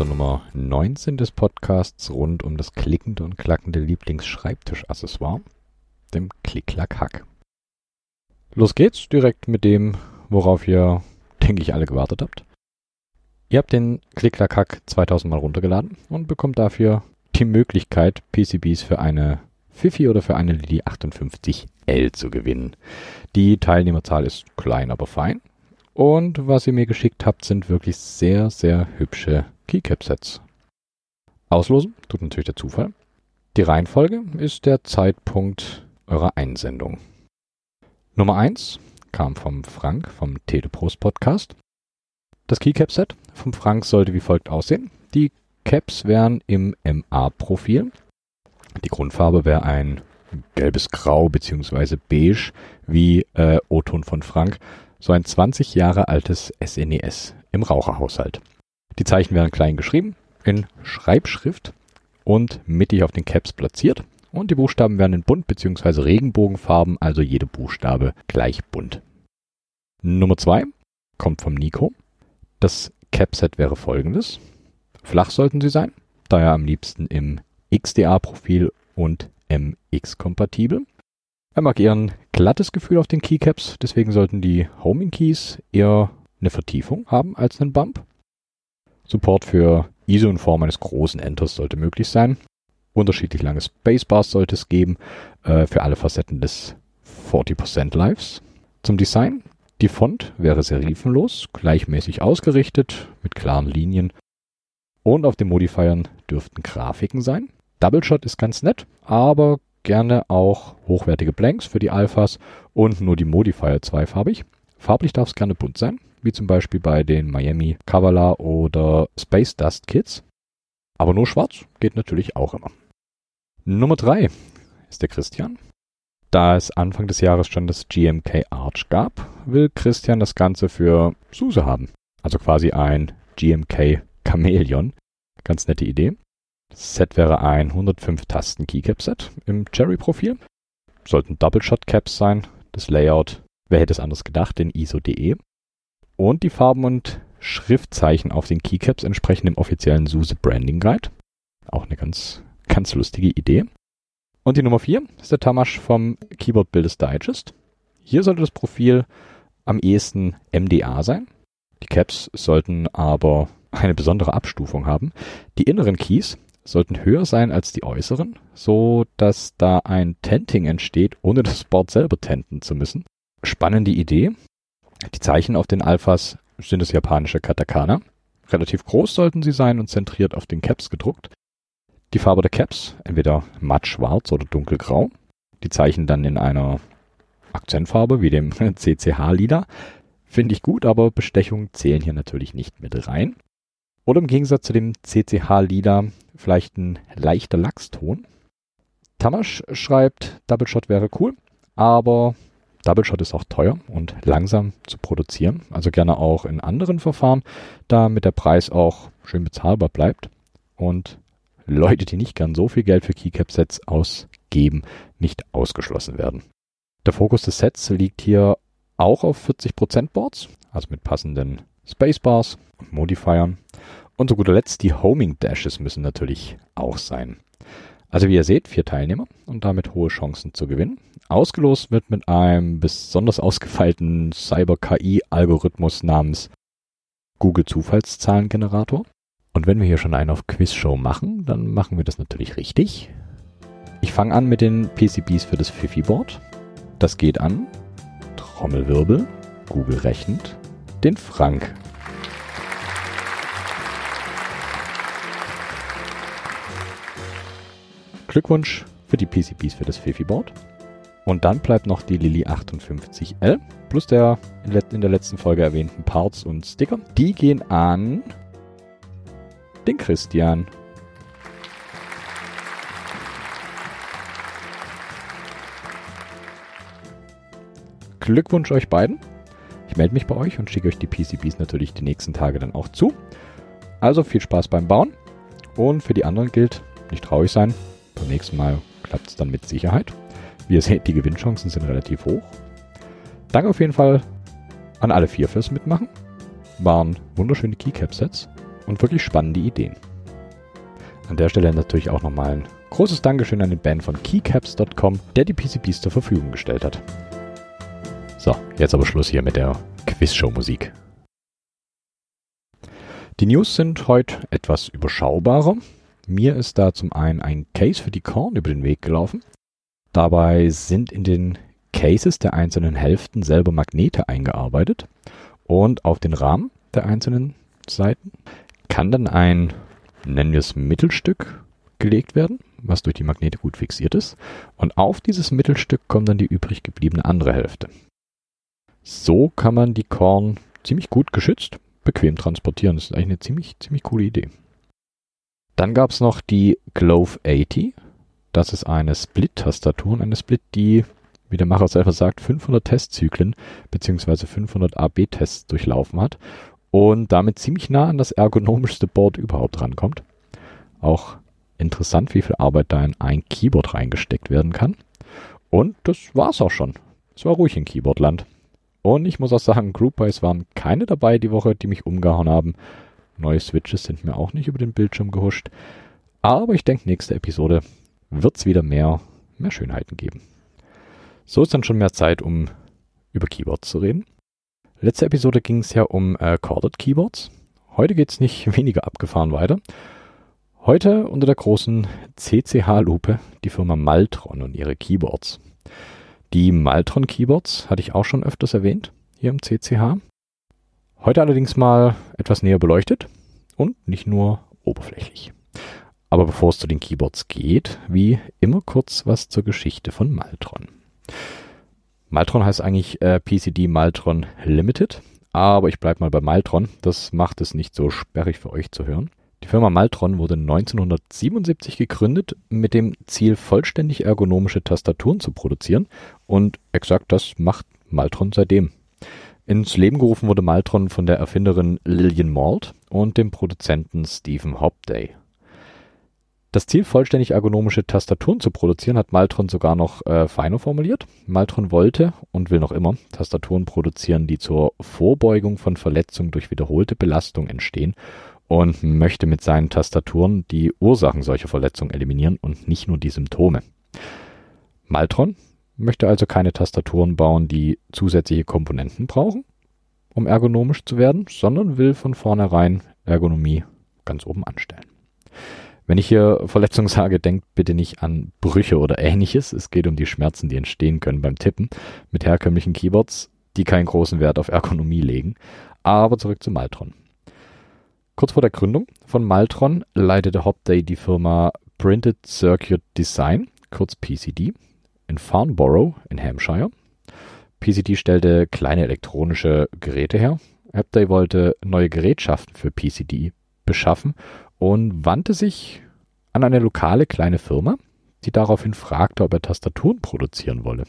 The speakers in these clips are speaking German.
Zur Nummer 19 des Podcasts rund um das klickende und klackende Lieblingsschreibtischaccessoire, dem Klick-Klack-Hack. Los geht's direkt mit dem, worauf ihr, denke ich, alle gewartet habt. Ihr habt den Klick-Klack-Hack 2000 Mal runtergeladen und bekommt dafür die Möglichkeit, PCBs für eine Fifi oder für eine Lili 58L zu gewinnen. Die Teilnehmerzahl ist klein, aber fein. Und was ihr mir geschickt habt, sind wirklich sehr, sehr hübsche Keycap-Sets. Auslosen tut natürlich der Zufall. Die Reihenfolge ist der Zeitpunkt eurer Einsendung. Nummer 1 kam vom Frank vom Teleprost Podcast. Das Keycap-Set vom Frank sollte wie folgt aussehen. Die Caps wären im MA-Profil. Die Grundfarbe wäre ein gelbes Grau bzw. beige wie äh, O-Ton von Frank so ein 20 Jahre altes SNES e im Raucherhaushalt. Die Zeichen werden klein geschrieben, in Schreibschrift und mittig auf den Caps platziert und die Buchstaben werden in bunt bzw. Regenbogenfarben, also jede Buchstabe gleich bunt. Nummer 2 kommt vom Nico. Das Capset wäre folgendes. Flach sollten sie sein, daher am liebsten im XDA-Profil und MX-kompatibel. Er mag eher ein glattes Gefühl auf den Keycaps, deswegen sollten die Homing Keys eher eine Vertiefung haben als einen Bump. Support für ISO in Form eines großen Enters sollte möglich sein. Unterschiedlich lange Spacebars sollte es geben äh, für alle Facetten des 40% Lives. Zum Design. Die Font wäre serifenlos, gleichmäßig ausgerichtet, mit klaren Linien. Und auf den Modifiern dürften Grafiken sein. Double Shot ist ganz nett, aber gerne auch hochwertige Blanks für die Alphas und nur die Modifier zweifarbig. Farblich darf es gerne bunt sein, wie zum Beispiel bei den Miami Kavala oder Space Dust Kits. Aber nur schwarz geht natürlich auch immer. Nummer 3 ist der Christian. Da es Anfang des Jahres schon das GMK Arch gab, will Christian das Ganze für SUSE haben. Also quasi ein GMK Chameleon. Ganz nette Idee. Set wäre ein 105 Tasten Keycap Set im Cherry-Profil. Sollten Double-Shot-Caps sein. Das Layout, wer hätte es anders gedacht, den ISO.de. Und die Farben und Schriftzeichen auf den Keycaps entsprechen dem offiziellen SUSE Branding Guide. Auch eine ganz, ganz lustige Idee. Und die Nummer 4 ist der Tamasch vom Keyboard Builders Digest. Hier sollte das Profil am ehesten MDA sein. Die Caps sollten aber eine besondere Abstufung haben. Die inneren Keys sollten höher sein als die äußeren, so dass da ein Tenting entsteht, ohne das Board selber tenten zu müssen. Spannende Idee. Die Zeichen auf den Alphas sind das japanische Katakana. Relativ groß sollten sie sein und zentriert auf den Caps gedruckt. Die Farbe der Caps, entweder matt schwarz oder dunkelgrau. Die Zeichen dann in einer Akzentfarbe wie dem CCH-Lila. Finde ich gut, aber Bestechungen zählen hier natürlich nicht mit rein. Oder im Gegensatz zu dem CCH-Lila vielleicht ein leichter Lachston. Tamasch schreibt, Double Shot wäre cool, aber Double Shot ist auch teuer und langsam zu produzieren. Also gerne auch in anderen Verfahren, damit der Preis auch schön bezahlbar bleibt und Leute, die nicht gern so viel Geld für Keycap-Sets ausgeben, nicht ausgeschlossen werden. Der Fokus des Sets liegt hier auch auf 40% Boards, also mit passenden Spacebars und Modifiern. Und zu guter Letzt die Homing Dashes müssen natürlich auch sein. Also wie ihr seht, vier Teilnehmer und damit hohe Chancen zu gewinnen. Ausgelost wird mit einem besonders ausgefeilten Cyber-KI-Algorithmus namens Google Zufallszahlengenerator. Und wenn wir hier schon einen auf Quizshow machen, dann machen wir das natürlich richtig. Ich fange an mit den PCBs für das Fifi-Board. Das geht an Trommelwirbel, Google rechnet, den Frank. Glückwunsch für die PCBs für das Fifi-Board. Und dann bleibt noch die Lilly 58L plus der in der letzten Folge erwähnten Parts und Sticker. Die gehen an den Christian. Glückwunsch euch beiden. Ich melde mich bei euch und schicke euch die PCBs natürlich die nächsten Tage dann auch zu. Also viel Spaß beim Bauen. Und für die anderen gilt, nicht traurig sein, beim nächsten Mal klappt es dann mit Sicherheit. Wie ihr seht, die Gewinnchancen sind relativ hoch. Danke auf jeden Fall an alle vier fürs Mitmachen. waren wunderschöne Keycap-Sets und wirklich spannende Ideen. An der Stelle natürlich auch nochmal ein großes Dankeschön an den Band von keycaps.com, der die PCBs zur Verfügung gestellt hat. So, jetzt aber Schluss hier mit der Quizshow-Musik. Die News sind heute etwas überschaubarer. Mir ist da zum einen ein Case für die Korn über den Weg gelaufen. Dabei sind in den Cases der einzelnen Hälften selber Magnete eingearbeitet und auf den Rahmen der einzelnen Seiten kann dann ein, nennen wir es Mittelstück, gelegt werden, was durch die Magnete gut fixiert ist. Und auf dieses Mittelstück kommt dann die übrig gebliebene andere Hälfte. So kann man die Korn ziemlich gut geschützt, bequem transportieren. Das ist eigentlich eine ziemlich, ziemlich coole Idee. Dann gab es noch die Glove 80. Das ist eine Split-Tastatur und eine Split, die, wie der Macher selber sagt, 500 Testzyklen bzw. 500 AB-Tests durchlaufen hat und damit ziemlich nah an das ergonomischste Board überhaupt rankommt. Auch interessant, wie viel Arbeit da in ein Keyboard reingesteckt werden kann. Und das war's auch schon. Es war ruhig in Keyboardland. Und ich muss auch sagen, Group waren keine dabei die Woche, die mich umgehauen haben. Neue Switches sind mir auch nicht über den Bildschirm gehuscht. Aber ich denke, nächste Episode wird's wieder mehr, mehr Schönheiten geben. So ist dann schon mehr Zeit, um über Keyboards zu reden. Letzte Episode ging es ja um äh, Corded Keyboards. Heute geht es nicht weniger abgefahren weiter. Heute unter der großen CCH-Lupe die Firma Maltron und ihre Keyboards. Die Maltron Keyboards hatte ich auch schon öfters erwähnt, hier im CCH. Heute allerdings mal etwas näher beleuchtet und nicht nur oberflächlich. Aber bevor es zu den Keyboards geht, wie immer kurz was zur Geschichte von Maltron. Maltron heißt eigentlich äh, PCD Maltron Limited, aber ich bleibe mal bei Maltron. Das macht es nicht so sperrig für euch zu hören. Die Firma Maltron wurde 1977 gegründet mit dem Ziel, vollständig ergonomische Tastaturen zu produzieren und exakt das macht Maltron seitdem. Ins Leben gerufen wurde Maltron von der Erfinderin Lillian Malt und dem Produzenten Stephen Hopday. Das Ziel, vollständig ergonomische Tastaturen zu produzieren, hat Maltron sogar noch äh, feiner formuliert. Maltron wollte und will noch immer Tastaturen produzieren, die zur Vorbeugung von Verletzungen durch wiederholte Belastung entstehen und möchte mit seinen Tastaturen die Ursachen solcher Verletzungen eliminieren und nicht nur die Symptome. Maltron möchte also keine Tastaturen bauen, die zusätzliche Komponenten brauchen, um ergonomisch zu werden, sondern will von vornherein Ergonomie ganz oben anstellen. Wenn ich hier Verletzung sage, denkt bitte nicht an Brüche oder ähnliches. Es geht um die Schmerzen, die entstehen können beim Tippen mit herkömmlichen Keyboards, die keinen großen Wert auf Ergonomie legen. Aber zurück zu Maltron. Kurz vor der Gründung von Maltron leitete Hopday die Firma Printed Circuit Design, kurz PCD, in Farnborough in Hampshire. PCD stellte kleine elektronische Geräte her. Hopday wollte neue Gerätschaften für PCD beschaffen und wandte sich an eine lokale kleine Firma, die daraufhin fragte, ob er Tastaturen produzieren wolle.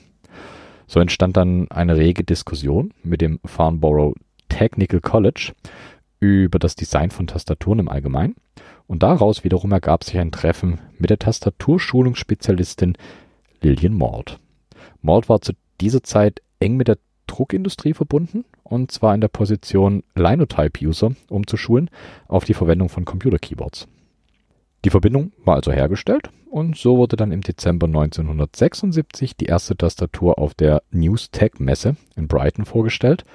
So entstand dann eine rege Diskussion mit dem Farnborough Technical College über das Design von Tastaturen im Allgemeinen und daraus wiederum ergab sich ein Treffen mit der Tastaturschulungsspezialistin Lillian Malt. Malt war zu dieser Zeit eng mit der Druckindustrie verbunden und zwar in der Position Linotype-User umzuschulen auf die Verwendung von Computer-Keyboards. Die Verbindung war also hergestellt und so wurde dann im Dezember 1976 die erste Tastatur auf der News Tech Messe in Brighton vorgestellt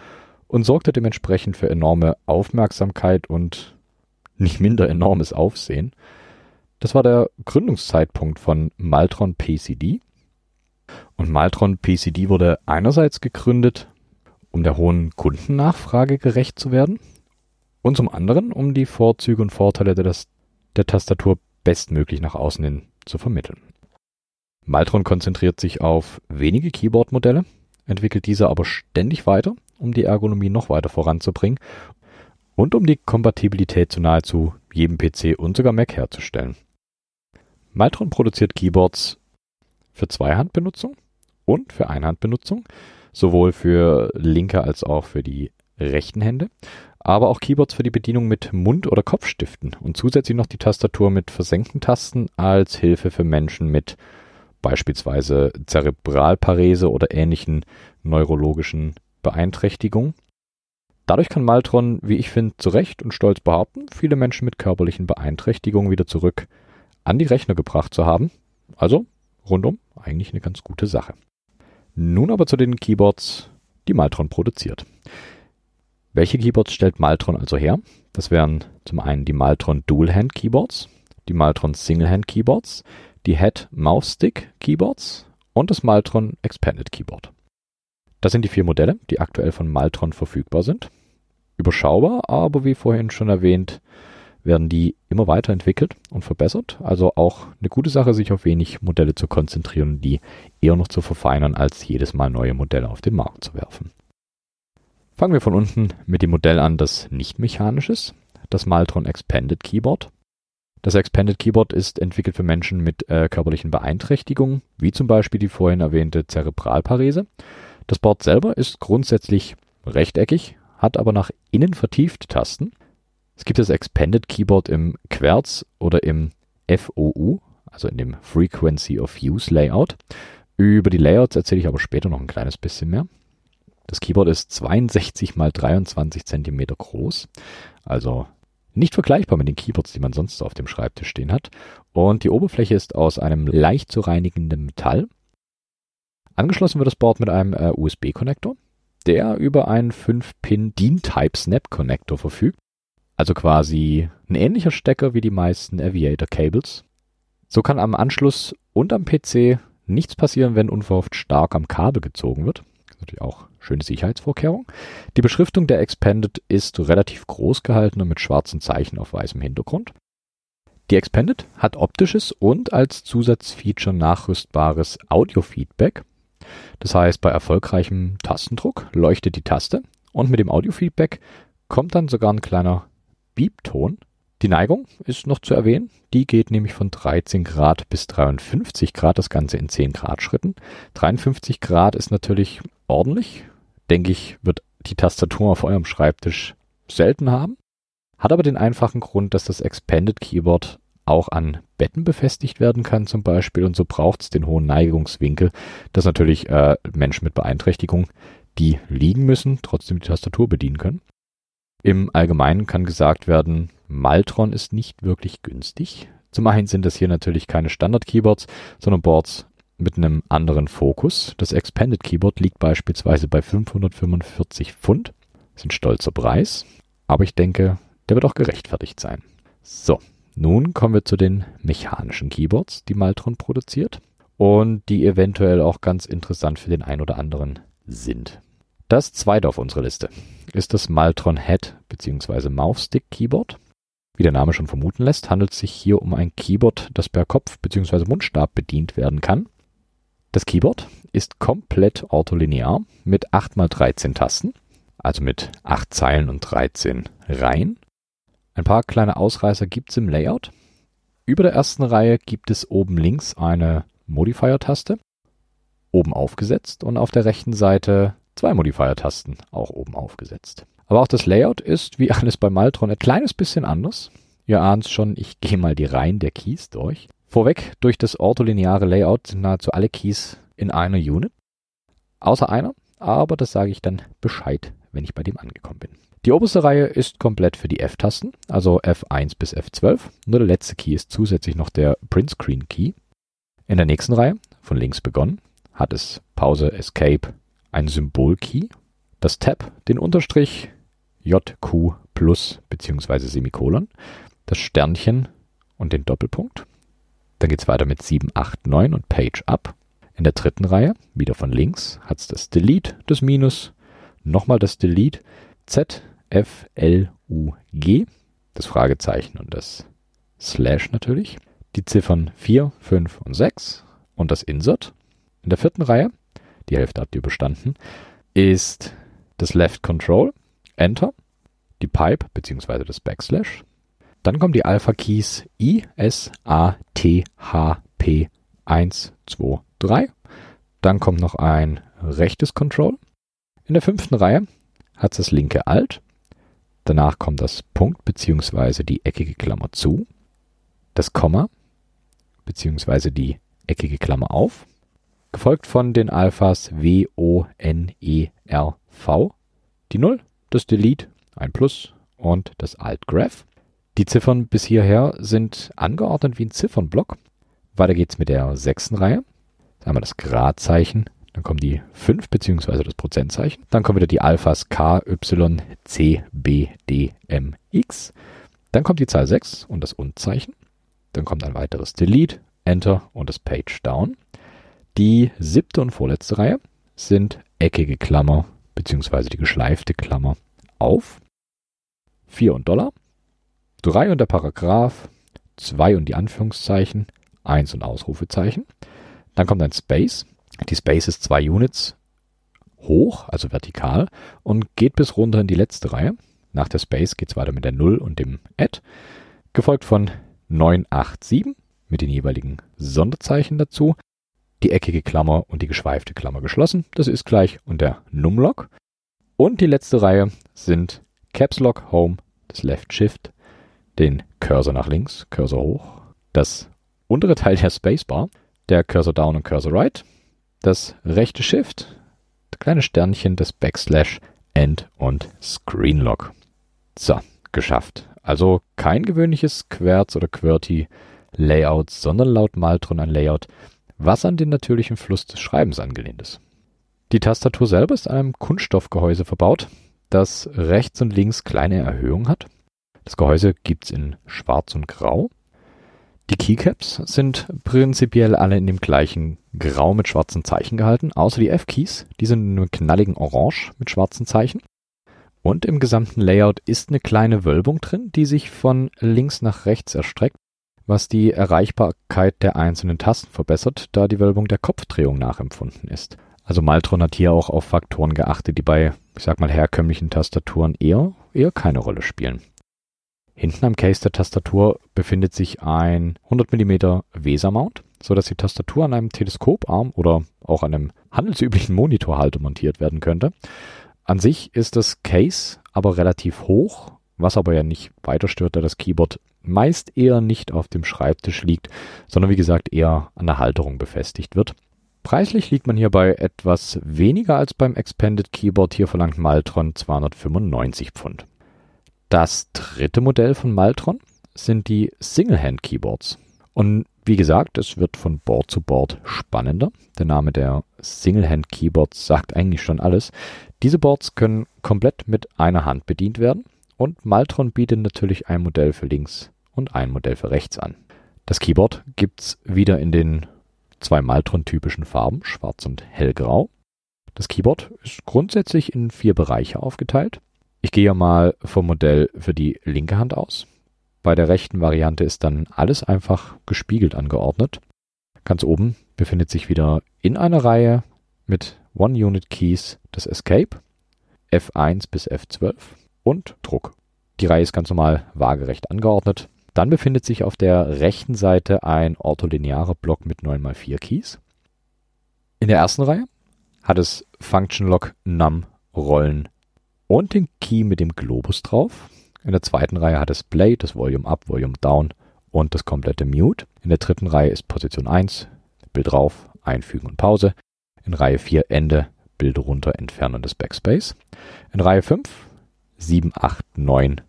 und sorgte dementsprechend für enorme Aufmerksamkeit und nicht minder enormes Aufsehen. Das war der Gründungszeitpunkt von Maltron PCD. Und Maltron PCD wurde einerseits gegründet, um der hohen Kundennachfrage gerecht zu werden und zum anderen, um die Vorzüge und Vorteile der, der Tastatur bestmöglich nach außen hin zu vermitteln. Maltron konzentriert sich auf wenige Keyboard-Modelle, entwickelt diese aber ständig weiter, um die Ergonomie noch weiter voranzubringen und um die Kompatibilität zu nahezu jedem PC und sogar Mac herzustellen. Maltron produziert Keyboards für Zweihandbenutzung und für Einhandbenutzung, sowohl für linke als auch für die rechten Hände, aber auch Keyboards für die Bedienung mit Mund- oder Kopfstiften und zusätzlich noch die Tastatur mit versenkten Tasten als Hilfe für Menschen mit beispielsweise Zerebralparese oder ähnlichen neurologischen Beeinträchtigungen. Dadurch kann Maltron, wie ich finde, zu Recht und stolz behaupten, viele Menschen mit körperlichen Beeinträchtigungen wieder zurück an die Rechner gebracht zu haben. Also rundum eigentlich eine ganz gute Sache. Nun aber zu den Keyboards, die Maltron produziert. Welche Keyboards stellt Maltron also her? Das wären zum einen die Maltron Dual-Hand Keyboards, die Maltron Single-Hand Keyboards, die Head Mouse Stick Keyboards und das Maltron Expanded Keyboard. Das sind die vier Modelle, die aktuell von Maltron verfügbar sind. Überschaubar, aber wie vorhin schon erwähnt, werden die immer weiterentwickelt und verbessert. Also auch eine gute Sache, sich auf wenig Modelle zu konzentrieren die eher noch zu verfeinern, als jedes Mal neue Modelle auf den Markt zu werfen. Fangen wir von unten mit dem Modell an, das nicht mechanisch ist, das Maltron Expanded Keyboard. Das Expanded Keyboard ist entwickelt für Menschen mit äh, körperlichen Beeinträchtigungen, wie zum Beispiel die vorhin erwähnte Zerebralparese. Das Board selber ist grundsätzlich rechteckig, hat aber nach innen vertiefte Tasten. Es gibt das Expanded Keyboard im Querz oder im FOU, also in dem Frequency of Use Layout. Über die Layouts erzähle ich aber später noch ein kleines bisschen mehr. Das Keyboard ist 62 mal 23 cm groß, also nicht vergleichbar mit den Keyboards, die man sonst auf dem Schreibtisch stehen hat. Und die Oberfläche ist aus einem leicht zu reinigenden Metall. Angeschlossen wird das Board mit einem äh, USB-Konnektor, der über einen 5-Pin DIN-Type Snap-Konnektor verfügt. Also quasi ein ähnlicher Stecker wie die meisten Aviator Cables. So kann am Anschluss und am PC nichts passieren, wenn unverhofft stark am Kabel gezogen wird. Das ist natürlich auch schöne Sicherheitsvorkehrung. Die Beschriftung der Expanded ist relativ groß gehalten und mit schwarzen Zeichen auf weißem Hintergrund. Die Expanded hat optisches und als Zusatzfeature nachrüstbares Audio-Feedback. Das heißt, bei erfolgreichem Tastendruck leuchtet die Taste und mit dem Audio-Feedback kommt dann sogar ein kleiner Beepton. Die Neigung ist noch zu erwähnen. Die geht nämlich von 13 Grad bis 53 Grad, das Ganze in 10 Grad Schritten. 53 Grad ist natürlich ordentlich. Denke ich, wird die Tastatur auf eurem Schreibtisch selten haben. Hat aber den einfachen Grund, dass das Expanded Keyboard auch an Betten befestigt werden kann zum Beispiel und so braucht es den hohen Neigungswinkel, dass natürlich äh, Menschen mit Beeinträchtigung, die liegen müssen, trotzdem die Tastatur bedienen können. Im Allgemeinen kann gesagt werden, Maltron ist nicht wirklich günstig. Zum einen sind das hier natürlich keine Standard-Keyboards, sondern Boards mit einem anderen Fokus. Das Expanded Keyboard liegt beispielsweise bei 545 Pfund. Das ist ein stolzer Preis, aber ich denke, der wird auch gerechtfertigt sein. So, nun kommen wir zu den mechanischen Keyboards, die Maltron produziert und die eventuell auch ganz interessant für den einen oder anderen sind. Das zweite auf unserer Liste ist das Maltron Head bzw. Mouthstick Keyboard. Wie der Name schon vermuten lässt, handelt es sich hier um ein Keyboard, das per Kopf bzw. Mundstab bedient werden kann. Das Keyboard ist komplett ortholinear mit 8x13 Tasten, also mit 8 Zeilen und 13 Reihen ein paar kleine Ausreißer gibt es im Layout. Über der ersten Reihe gibt es oben links eine Modifier-Taste, oben aufgesetzt und auf der rechten Seite zwei Modifier-Tasten, auch oben aufgesetzt. Aber auch das Layout ist, wie alles bei Maltron, ein kleines bisschen anders. Ihr ahnt schon, ich gehe mal die Reihen der Keys durch. Vorweg, durch das ortholineare Layout sind nahezu alle Keys in einer Unit. Außer einer, aber das sage ich dann Bescheid, wenn ich bei dem angekommen bin. Die oberste Reihe ist komplett für die F-Tasten, also F1 bis F12. Nur der letzte Key ist zusätzlich noch der Print Screen Key. In der nächsten Reihe, von links begonnen, hat es Pause, Escape, ein Symbol-Key, das Tab, den Unterstrich, JQ plus bzw. Semikolon, das Sternchen und den Doppelpunkt. Dann geht es weiter mit 7, 8, 9 und Page Up. In der dritten Reihe, wieder von links, hat es das Delete, das Minus, nochmal das Delete, Z, F, L, U, G, das Fragezeichen und das Slash natürlich, die Ziffern 4, 5 und 6 und das Insert. In der vierten Reihe, die Hälfte habt ihr bestanden, ist das Left Control, Enter, die Pipe bzw. das Backslash. Dann kommen die Alpha Keys I, S, A, T, H, P, 1, 2, 3. Dann kommt noch ein rechtes Control. In der fünften Reihe hat es das linke Alt, Danach kommt das Punkt bzw. die eckige Klammer zu, das Komma bzw. die eckige Klammer auf, gefolgt von den Alphas W, O, N, E, R, V, die 0 das Delete, ein Plus und das Alt-Graph. Die Ziffern bis hierher sind angeordnet wie ein Ziffernblock. Weiter geht's mit der sechsten Reihe. Einmal das Gradzeichen, dann kommen die 5 bzw. das Prozentzeichen. Dann kommen wieder die Alphas K, Y, C, B, D, M, X. Dann kommt die Zahl 6 und das Und-Zeichen. Dann kommt ein weiteres Delete, Enter und das Page Down. Die siebte und vorletzte Reihe sind eckige Klammer bzw. die geschleifte Klammer auf. 4 und Dollar. 3 und der Paragraph. 2 und die Anführungszeichen. 1 und Ausrufezeichen. Dann kommt ein Space. Die Space ist 2 Units hoch, also vertikal, und geht bis runter in die letzte Reihe. Nach der Space geht es weiter mit der 0 und dem Add, gefolgt von 987 mit den jeweiligen Sonderzeichen dazu, die eckige Klammer und die geschweifte Klammer geschlossen, das ist gleich, und der Numlock. Und die letzte Reihe sind Caps Lock, Home, das Left Shift, den Cursor nach links, Cursor hoch, das untere Teil der Spacebar, der Cursor Down und Cursor Right, das rechte Shift, das kleine Sternchen, das Backslash, End und Screen Lock. So, geschafft. Also kein gewöhnliches Querz- oder QWERTY-Layout, sondern laut Maltron ein Layout, was an den natürlichen Fluss des Schreibens angelehnt ist. Die Tastatur selber ist an einem Kunststoffgehäuse verbaut, das rechts und links kleine Erhöhungen hat. Das Gehäuse gibt's in schwarz und grau. Die Keycaps sind prinzipiell alle in dem gleichen Grau mit schwarzen Zeichen gehalten, außer die F-Keys, die sind in einem knalligen Orange mit schwarzen Zeichen. Und im gesamten Layout ist eine kleine Wölbung drin, die sich von links nach rechts erstreckt, was die Erreichbarkeit der einzelnen Tasten verbessert, da die Wölbung der Kopfdrehung nachempfunden ist. Also Maltron hat hier auch auf Faktoren geachtet, die bei, ich sag mal, herkömmlichen Tastaturen eher, eher keine Rolle spielen. Hinten am Case der Tastatur befindet sich ein 100 mm VESA-Mount, so dass die Tastatur an einem Teleskoparm oder auch an einem handelsüblichen Monitorhalter montiert werden könnte. An sich ist das Case aber relativ hoch, was aber ja nicht weiter stört, da das Keyboard meist eher nicht auf dem Schreibtisch liegt, sondern wie gesagt eher an der Halterung befestigt wird. Preislich liegt man hier bei etwas weniger als beim Expanded Keyboard. Hier verlangt Maltron 295 Pfund. Das dritte Modell von Maltron sind die Single-Hand Keyboards. Und wie gesagt, es wird von Board zu Board spannender. Der Name der Single-Hand Keyboards sagt eigentlich schon alles. Diese Boards können komplett mit einer Hand bedient werden und Maltron bietet natürlich ein Modell für links und ein Modell für rechts an. Das Keyboard gibt's wieder in den zwei Maltron-typischen Farben, schwarz und hellgrau. Das Keyboard ist grundsätzlich in vier Bereiche aufgeteilt. Ich gehe mal vom Modell für die linke Hand aus. Bei der rechten Variante ist dann alles einfach gespiegelt angeordnet. Ganz oben befindet sich wieder in einer Reihe mit One-Unit-Keys das Escape, F1 bis F12 und Druck. Die Reihe ist ganz normal waagerecht angeordnet. Dann befindet sich auf der rechten Seite ein ortholinearer Block mit 9x4 Keys. In der ersten Reihe hat es Function Lock, Num, Rollen und den Key mit dem Globus drauf. In der zweiten Reihe hat es Play, das Volume Up, Volume Down und das komplette Mute. In der dritten Reihe ist Position 1, Bild rauf, Einfügen und Pause. In Reihe 4 Ende, Bild runter, Entfernen des Backspace. In Reihe 5 7, 8, 9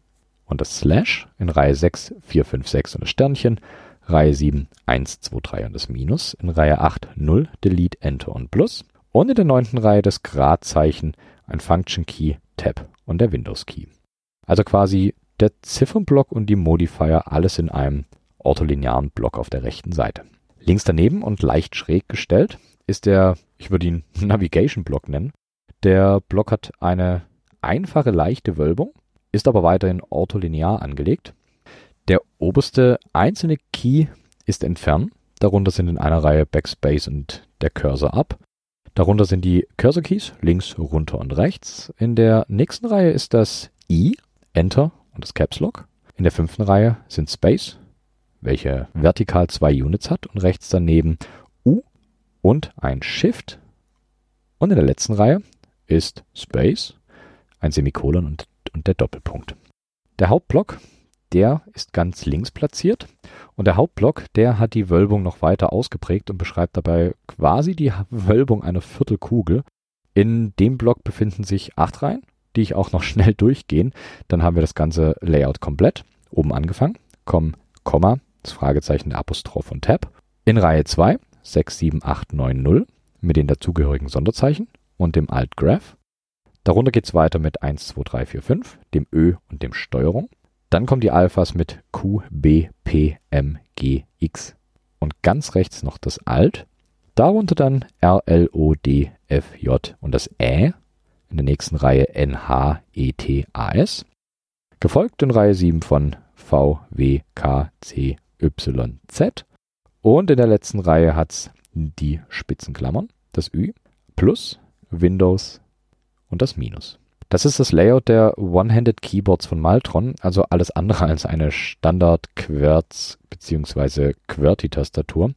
und das Slash. In Reihe 6 4, 5, 6 und das Sternchen. Reihe 7 1, 2, 3 und das Minus. In Reihe 8 0, Delete, Enter und Plus. Und in der neunten Reihe das Gradzeichen, ein Function Key, Tab und der Windows Key. Also quasi der Ziffernblock und die Modifier alles in einem ortholinearen Block auf der rechten Seite. Links daneben und leicht schräg gestellt ist der, ich würde ihn Navigation Block nennen. Der Block hat eine einfache, leichte Wölbung, ist aber weiterhin ortholinear angelegt. Der oberste einzelne Key ist entfernen. Darunter sind in einer Reihe Backspace und der Cursor Up. Darunter sind die Cursor Keys links, runter und rechts. In der nächsten Reihe ist das I, Enter und das Caps Lock. In der fünften Reihe sind Space, welche vertikal zwei Units hat und rechts daneben U und ein Shift. Und in der letzten Reihe ist Space, ein Semikolon und, und der Doppelpunkt. Der Hauptblock, der ist ganz links platziert und der Hauptblock, der hat die Wölbung noch weiter ausgeprägt und beschreibt dabei quasi die Wölbung einer Viertelkugel. In dem Block befinden sich acht Reihen, die ich auch noch schnell durchgehen. Dann haben wir das ganze Layout komplett. Oben angefangen, kommen Komma, das Fragezeichen, Apostroph und Tab. In Reihe 2 67890 mit den dazugehörigen Sonderzeichen und dem Alt-Graph. Darunter geht es weiter mit 1, 2, 3, 4, 5, dem Ö und dem Steuerung. Dann kommen die Alphas mit Q, B, P, M, G, X. Und ganz rechts noch das Alt. Darunter dann R, L, O, D, F, J und das Ä. In der nächsten Reihe N, H, E, T, A, S. Gefolgt in Reihe 7 von V, W, K, C, Y, Z. Und in der letzten Reihe hat es die Spitzenklammern, das Ü, plus Windows und das Minus. Das ist das Layout der One-Handed Keyboards von Maltron, also alles andere als eine Standard-Querz- bzw. QWERTY-Tastatur.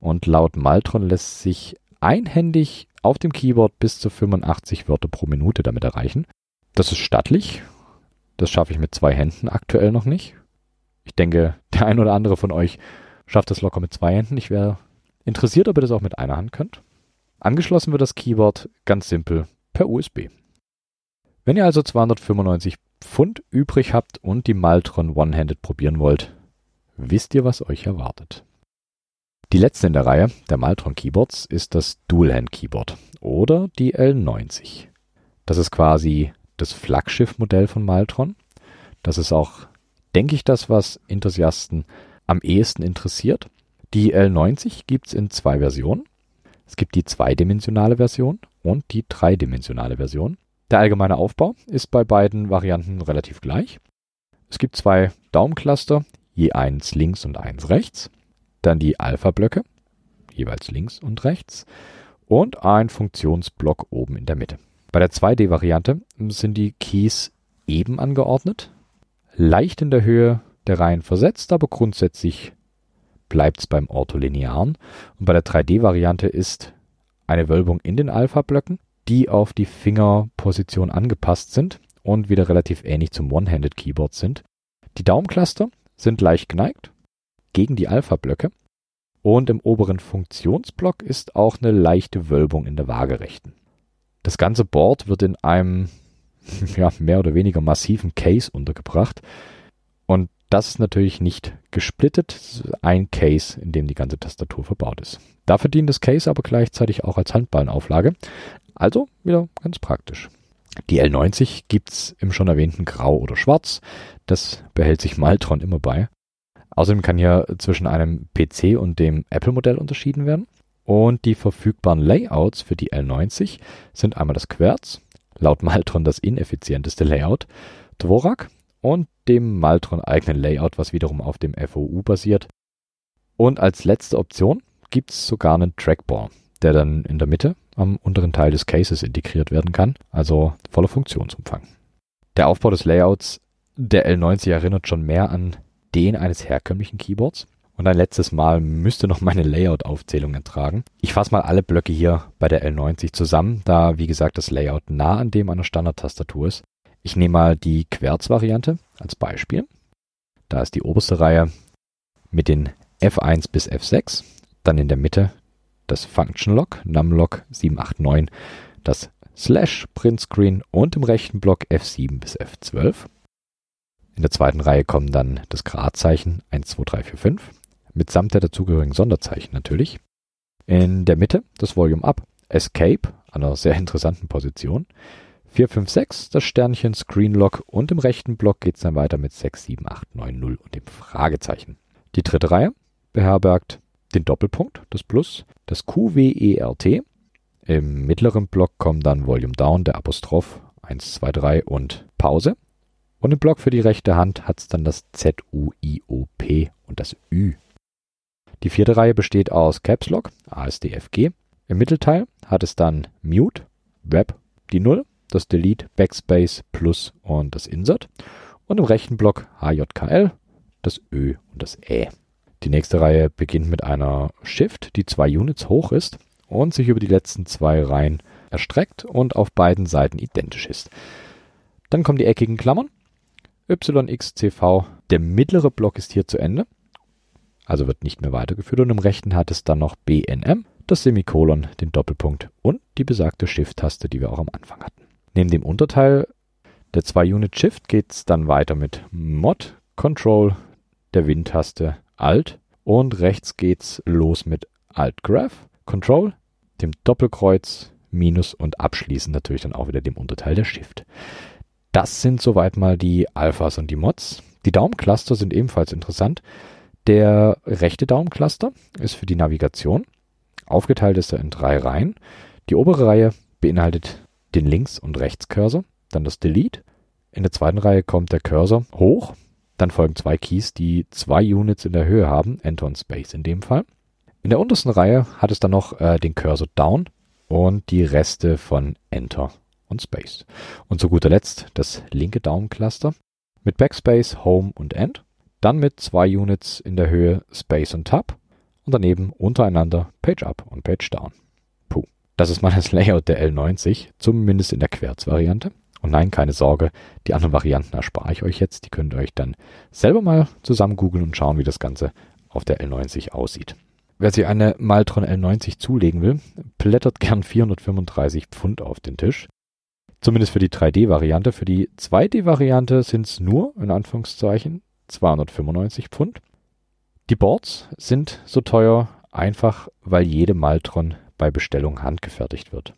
Und laut Maltron lässt sich einhändig auf dem Keyboard bis zu 85 Wörter pro Minute damit erreichen. Das ist stattlich. Das schaffe ich mit zwei Händen aktuell noch nicht. Ich denke, der ein oder andere von euch schafft das locker mit zwei Händen. Ich wäre interessiert, ob ihr das auch mit einer Hand könnt. Angeschlossen wird das Keyboard ganz simpel per USB. Wenn ihr also 295 Pfund übrig habt und die Maltron One-Handed probieren wollt, wisst ihr, was euch erwartet. Die letzte in der Reihe der Maltron Keyboards ist das Dual-Hand Keyboard oder die L90. Das ist quasi das Flaggschiff-Modell von Maltron. Das ist auch, denke ich, das, was Enthusiasten am ehesten interessiert. Die L90 gibt es in zwei Versionen. Es gibt die zweidimensionale Version und die dreidimensionale Version. Der allgemeine Aufbau ist bei beiden Varianten relativ gleich. Es gibt zwei Daumencluster, je eins links und eins rechts. Dann die Alpha-Blöcke, jeweils links und rechts. Und ein Funktionsblock oben in der Mitte. Bei der 2D-Variante sind die Keys eben angeordnet, leicht in der Höhe der Reihen versetzt, aber grundsätzlich bleibt es beim Ortholinearen. Und bei der 3D-Variante ist eine Wölbung in den Alpha-Blöcken die auf die Fingerposition angepasst sind und wieder relativ ähnlich zum One-Handed Keyboard sind. Die Daumencluster sind leicht geneigt gegen die Alpha-Blöcke und im oberen Funktionsblock ist auch eine leichte Wölbung in der Waagerechten. Das ganze Board wird in einem ja, mehr oder weniger massiven Case untergebracht und das ist natürlich nicht gesplittet, ein Case, in dem die ganze Tastatur verbaut ist. Dafür dient das Case aber gleichzeitig auch als Handballenauflage, also wieder ganz praktisch. Die L90 gibt's im schon erwähnten Grau oder Schwarz. Das behält sich Maltron immer bei. Außerdem kann hier zwischen einem PC und dem Apple-Modell unterschieden werden. Und die verfügbaren Layouts für die L90 sind einmal das Querz, laut Maltron das ineffizienteste Layout, Dvorak und dem Maltron eigenen Layout, was wiederum auf dem FOU basiert. Und als letzte Option gibt's sogar einen Trackball, der dann in der Mitte am unteren Teil des Cases integriert werden kann, also voller Funktionsumfang. Der Aufbau des Layouts der L90 erinnert schon mehr an den eines herkömmlichen Keyboards. Und ein letztes Mal müsste noch meine Layout-Aufzählung ertragen. Ich fasse mal alle Blöcke hier bei der L90 zusammen, da wie gesagt das Layout nah an dem einer Standard-Tastatur ist. Ich nehme mal die Querz-Variante als Beispiel. Da ist die oberste Reihe mit den F1 bis F6, dann in der Mitte das Function-Log, Numlog 789, das Slash Printscreen und im rechten Block F7 bis F12. In der zweiten Reihe kommen dann das Gradzeichen 1, 2, 3, 4, 5, mitsamt der dazugehörigen Sonderzeichen natürlich. In der Mitte das Volume Up, Escape, an einer sehr interessanten Position. 4, 5, 6, das Sternchen Screenlock und im rechten Block geht es dann weiter mit 6, 7, 8, 9, 0 und dem Fragezeichen. Die dritte Reihe beherbergt den Doppelpunkt, das Plus, das QWERT. Im mittleren Block kommen dann Volume Down, der Apostroph 1, 2, 3 und Pause. Und im Block für die rechte Hand hat es dann das ZUIOP und das Ü. Die vierte Reihe besteht aus Caps Lock, ASDFG. Im Mittelteil hat es dann Mute, Web, die 0, das Delete, Backspace, Plus und das Insert. Und im rechten Block HJKL, das Ö und das Ä. Die nächste Reihe beginnt mit einer Shift, die zwei Units hoch ist und sich über die letzten zwei Reihen erstreckt und auf beiden Seiten identisch ist. Dann kommen die eckigen Klammern. YXCV. Der mittlere Block ist hier zu Ende. Also wird nicht mehr weitergeführt. Und im rechten hat es dann noch BNM, das Semikolon, den Doppelpunkt und die besagte Shift-Taste, die wir auch am Anfang hatten. Neben dem Unterteil der 2-Unit-Shift geht es dann weiter mit Mod, Control, der Win-Taste, Alt und rechts geht's los mit Alt Graph, Control, dem Doppelkreuz, Minus und abschließend natürlich dann auch wieder dem Unterteil der Shift. Das sind soweit mal die Alphas und die Mods. Die Daumencluster sind ebenfalls interessant. Der rechte Daumencluster ist für die Navigation. Aufgeteilt ist er in drei Reihen. Die obere Reihe beinhaltet den Links- und Rechtscursor, dann das Delete. In der zweiten Reihe kommt der Cursor hoch. Dann folgen zwei Keys, die zwei Units in der Höhe haben, Enter und Space in dem Fall. In der untersten Reihe hat es dann noch äh, den Cursor Down und die Reste von Enter und Space. Und zu guter Letzt das linke Daumencluster mit Backspace, Home und End. Dann mit zwei Units in der Höhe Space und Tab und daneben untereinander Page Up und Page Down. Puh. Das ist mal das Layout der L90, zumindest in der Querzvariante. Und nein, keine Sorge, die anderen Varianten erspare ich euch jetzt. Die könnt ihr euch dann selber mal zusammen googeln und schauen, wie das Ganze auf der L90 aussieht. Wer sich eine Maltron L90 zulegen will, plättert gern 435 Pfund auf den Tisch. Zumindest für die 3D-Variante. Für die 2D-Variante sind es nur, in Anführungszeichen, 295 Pfund. Die Boards sind so teuer, einfach weil jede Maltron bei Bestellung handgefertigt wird.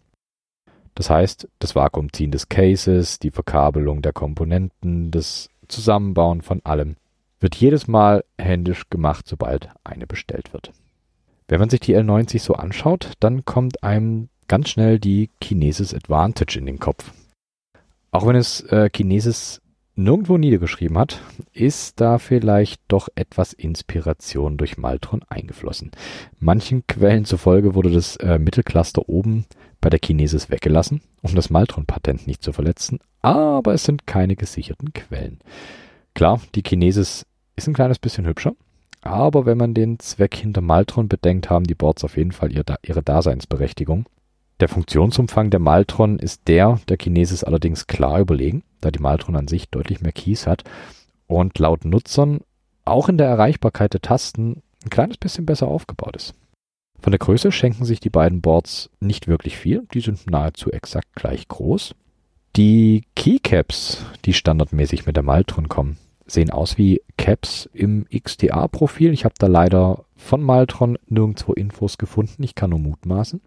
Das heißt, das Vakuumziehen des Cases, die Verkabelung der Komponenten, das Zusammenbauen von allem wird jedes Mal händisch gemacht, sobald eine bestellt wird. Wenn man sich die L90 so anschaut, dann kommt einem ganz schnell die Kinesis Advantage in den Kopf. Auch wenn es äh, Kinesis nirgendwo niedergeschrieben hat, ist da vielleicht doch etwas Inspiration durch Maltron eingeflossen. Manchen Quellen zufolge wurde das äh, Mittelcluster oben bei der Kinesis weggelassen, um das Maltron-Patent nicht zu verletzen, aber es sind keine gesicherten Quellen. Klar, die Kinesis ist ein kleines bisschen hübscher, aber wenn man den Zweck hinter Maltron bedenkt, haben die Boards auf jeden Fall ihre Daseinsberechtigung. Der Funktionsumfang der Maltron ist der der Kinesis allerdings klar überlegen, da die Maltron an sich deutlich mehr Keys hat und laut Nutzern auch in der Erreichbarkeit der Tasten ein kleines bisschen besser aufgebaut ist. Von der Größe schenken sich die beiden Boards nicht wirklich viel, die sind nahezu exakt gleich groß. Die Keycaps, die standardmäßig mit der Maltron kommen, sehen aus wie Caps im XDA-Profil. Ich habe da leider von Maltron nirgendwo Infos gefunden, ich kann nur mutmaßen.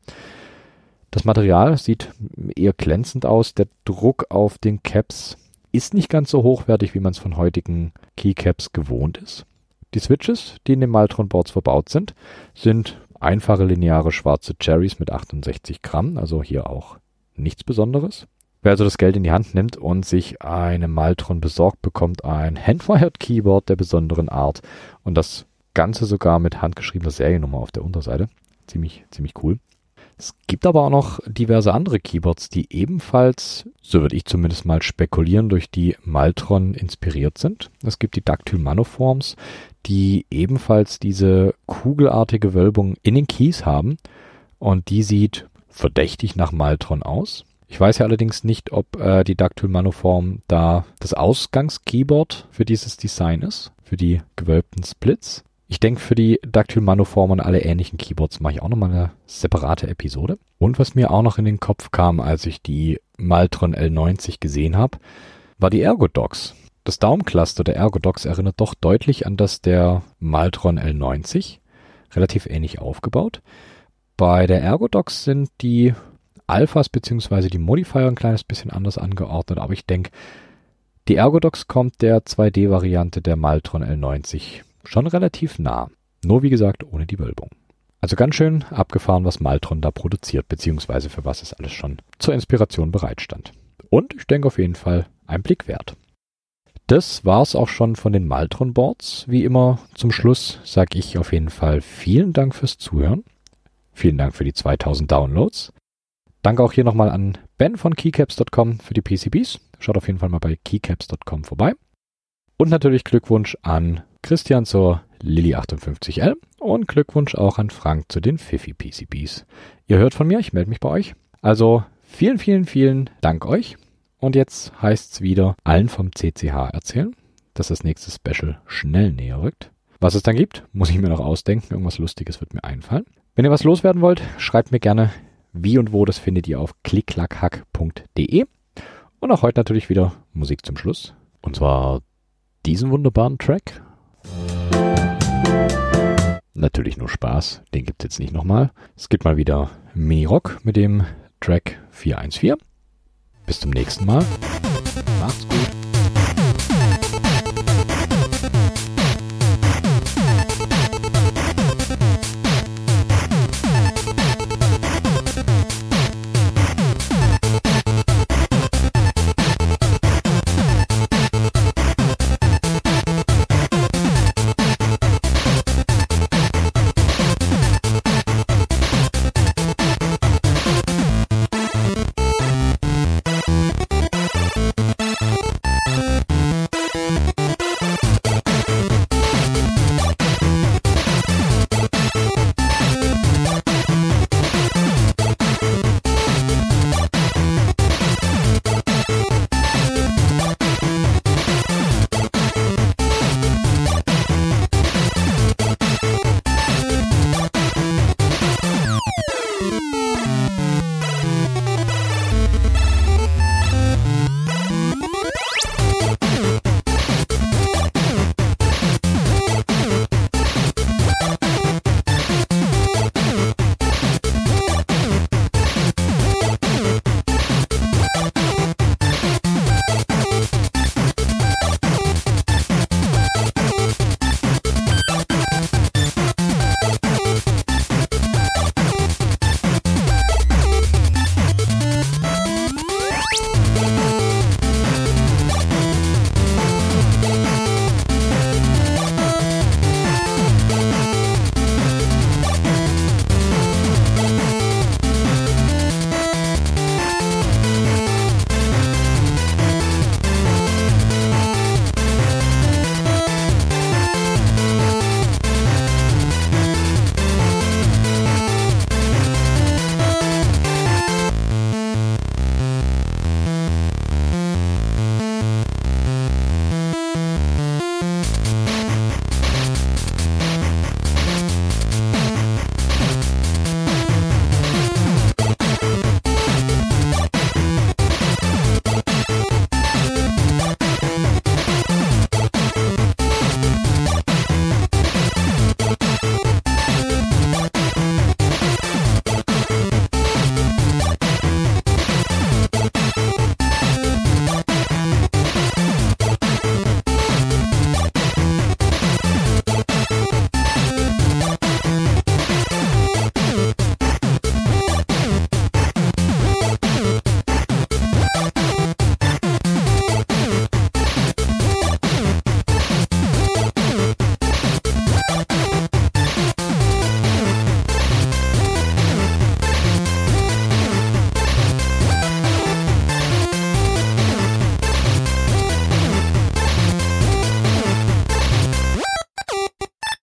Das Material sieht eher glänzend aus. Der Druck auf den Caps ist nicht ganz so hochwertig, wie man es von heutigen Keycaps gewohnt ist. Die Switches, die in den Maltron Boards verbaut sind, sind einfache lineare schwarze Cherries mit 68 Gramm, also hier auch nichts Besonderes. Wer also das Geld in die Hand nimmt und sich eine Maltron besorgt, bekommt ein Handwired Keyboard der besonderen Art und das Ganze sogar mit handgeschriebener Seriennummer auf der Unterseite. Ziemlich, ziemlich cool. Es gibt aber auch noch diverse andere Keyboards, die ebenfalls, so würde ich zumindest mal spekulieren, durch die Maltron inspiriert sind. Es gibt die Dactyl Manoforms, die ebenfalls diese kugelartige Wölbung in den Keys haben und die sieht verdächtig nach Maltron aus. Ich weiß ja allerdings nicht, ob äh, die Dactyl Manoform da das Ausgangskeyboard für dieses Design ist, für die gewölbten Splits. Ich denke, für die Dactyl Manoform und alle ähnlichen Keyboards mache ich auch nochmal eine separate Episode. Und was mir auch noch in den Kopf kam, als ich die Maltron L90 gesehen habe, war die Ergodox. Das Daumencluster der Ergodox erinnert doch deutlich an das der Maltron L90. Relativ ähnlich aufgebaut. Bei der Ergodox sind die Alphas bzw. die Modifier ein kleines bisschen anders angeordnet, aber ich denke, die Ergodox kommt der 2D-Variante der Maltron L90 schon relativ nah. Nur wie gesagt ohne die Wölbung. Also ganz schön abgefahren, was Maltron da produziert, beziehungsweise für was es alles schon zur Inspiration bereitstand. Und ich denke auf jeden Fall ein Blick wert. Das war's auch schon von den Maltron Boards. Wie immer zum Schluss sage ich auf jeden Fall vielen Dank fürs Zuhören. Vielen Dank für die 2000 Downloads. Danke auch hier nochmal an Ben von keycaps.com für die PCBs. Schaut auf jeden Fall mal bei keycaps.com vorbei. Und natürlich Glückwunsch an Christian zur Lilly 58L und Glückwunsch auch an Frank zu den Fifi PCBs. Ihr hört von mir, ich melde mich bei euch. Also vielen, vielen, vielen Dank euch. Und jetzt heißt's wieder allen vom CCH erzählen, dass das nächste Special schnell näher rückt. Was es dann gibt, muss ich mir noch ausdenken. Irgendwas Lustiges wird mir einfallen. Wenn ihr was loswerden wollt, schreibt mir gerne wie und wo. Das findet ihr auf klicklackhack.de. Und auch heute natürlich wieder Musik zum Schluss. Und zwar diesen wunderbaren Track. Natürlich nur Spaß, den gibt es jetzt nicht nochmal. Es gibt mal wieder Mini-Rock mit dem Track 414. Bis zum nächsten Mal. Macht's gut.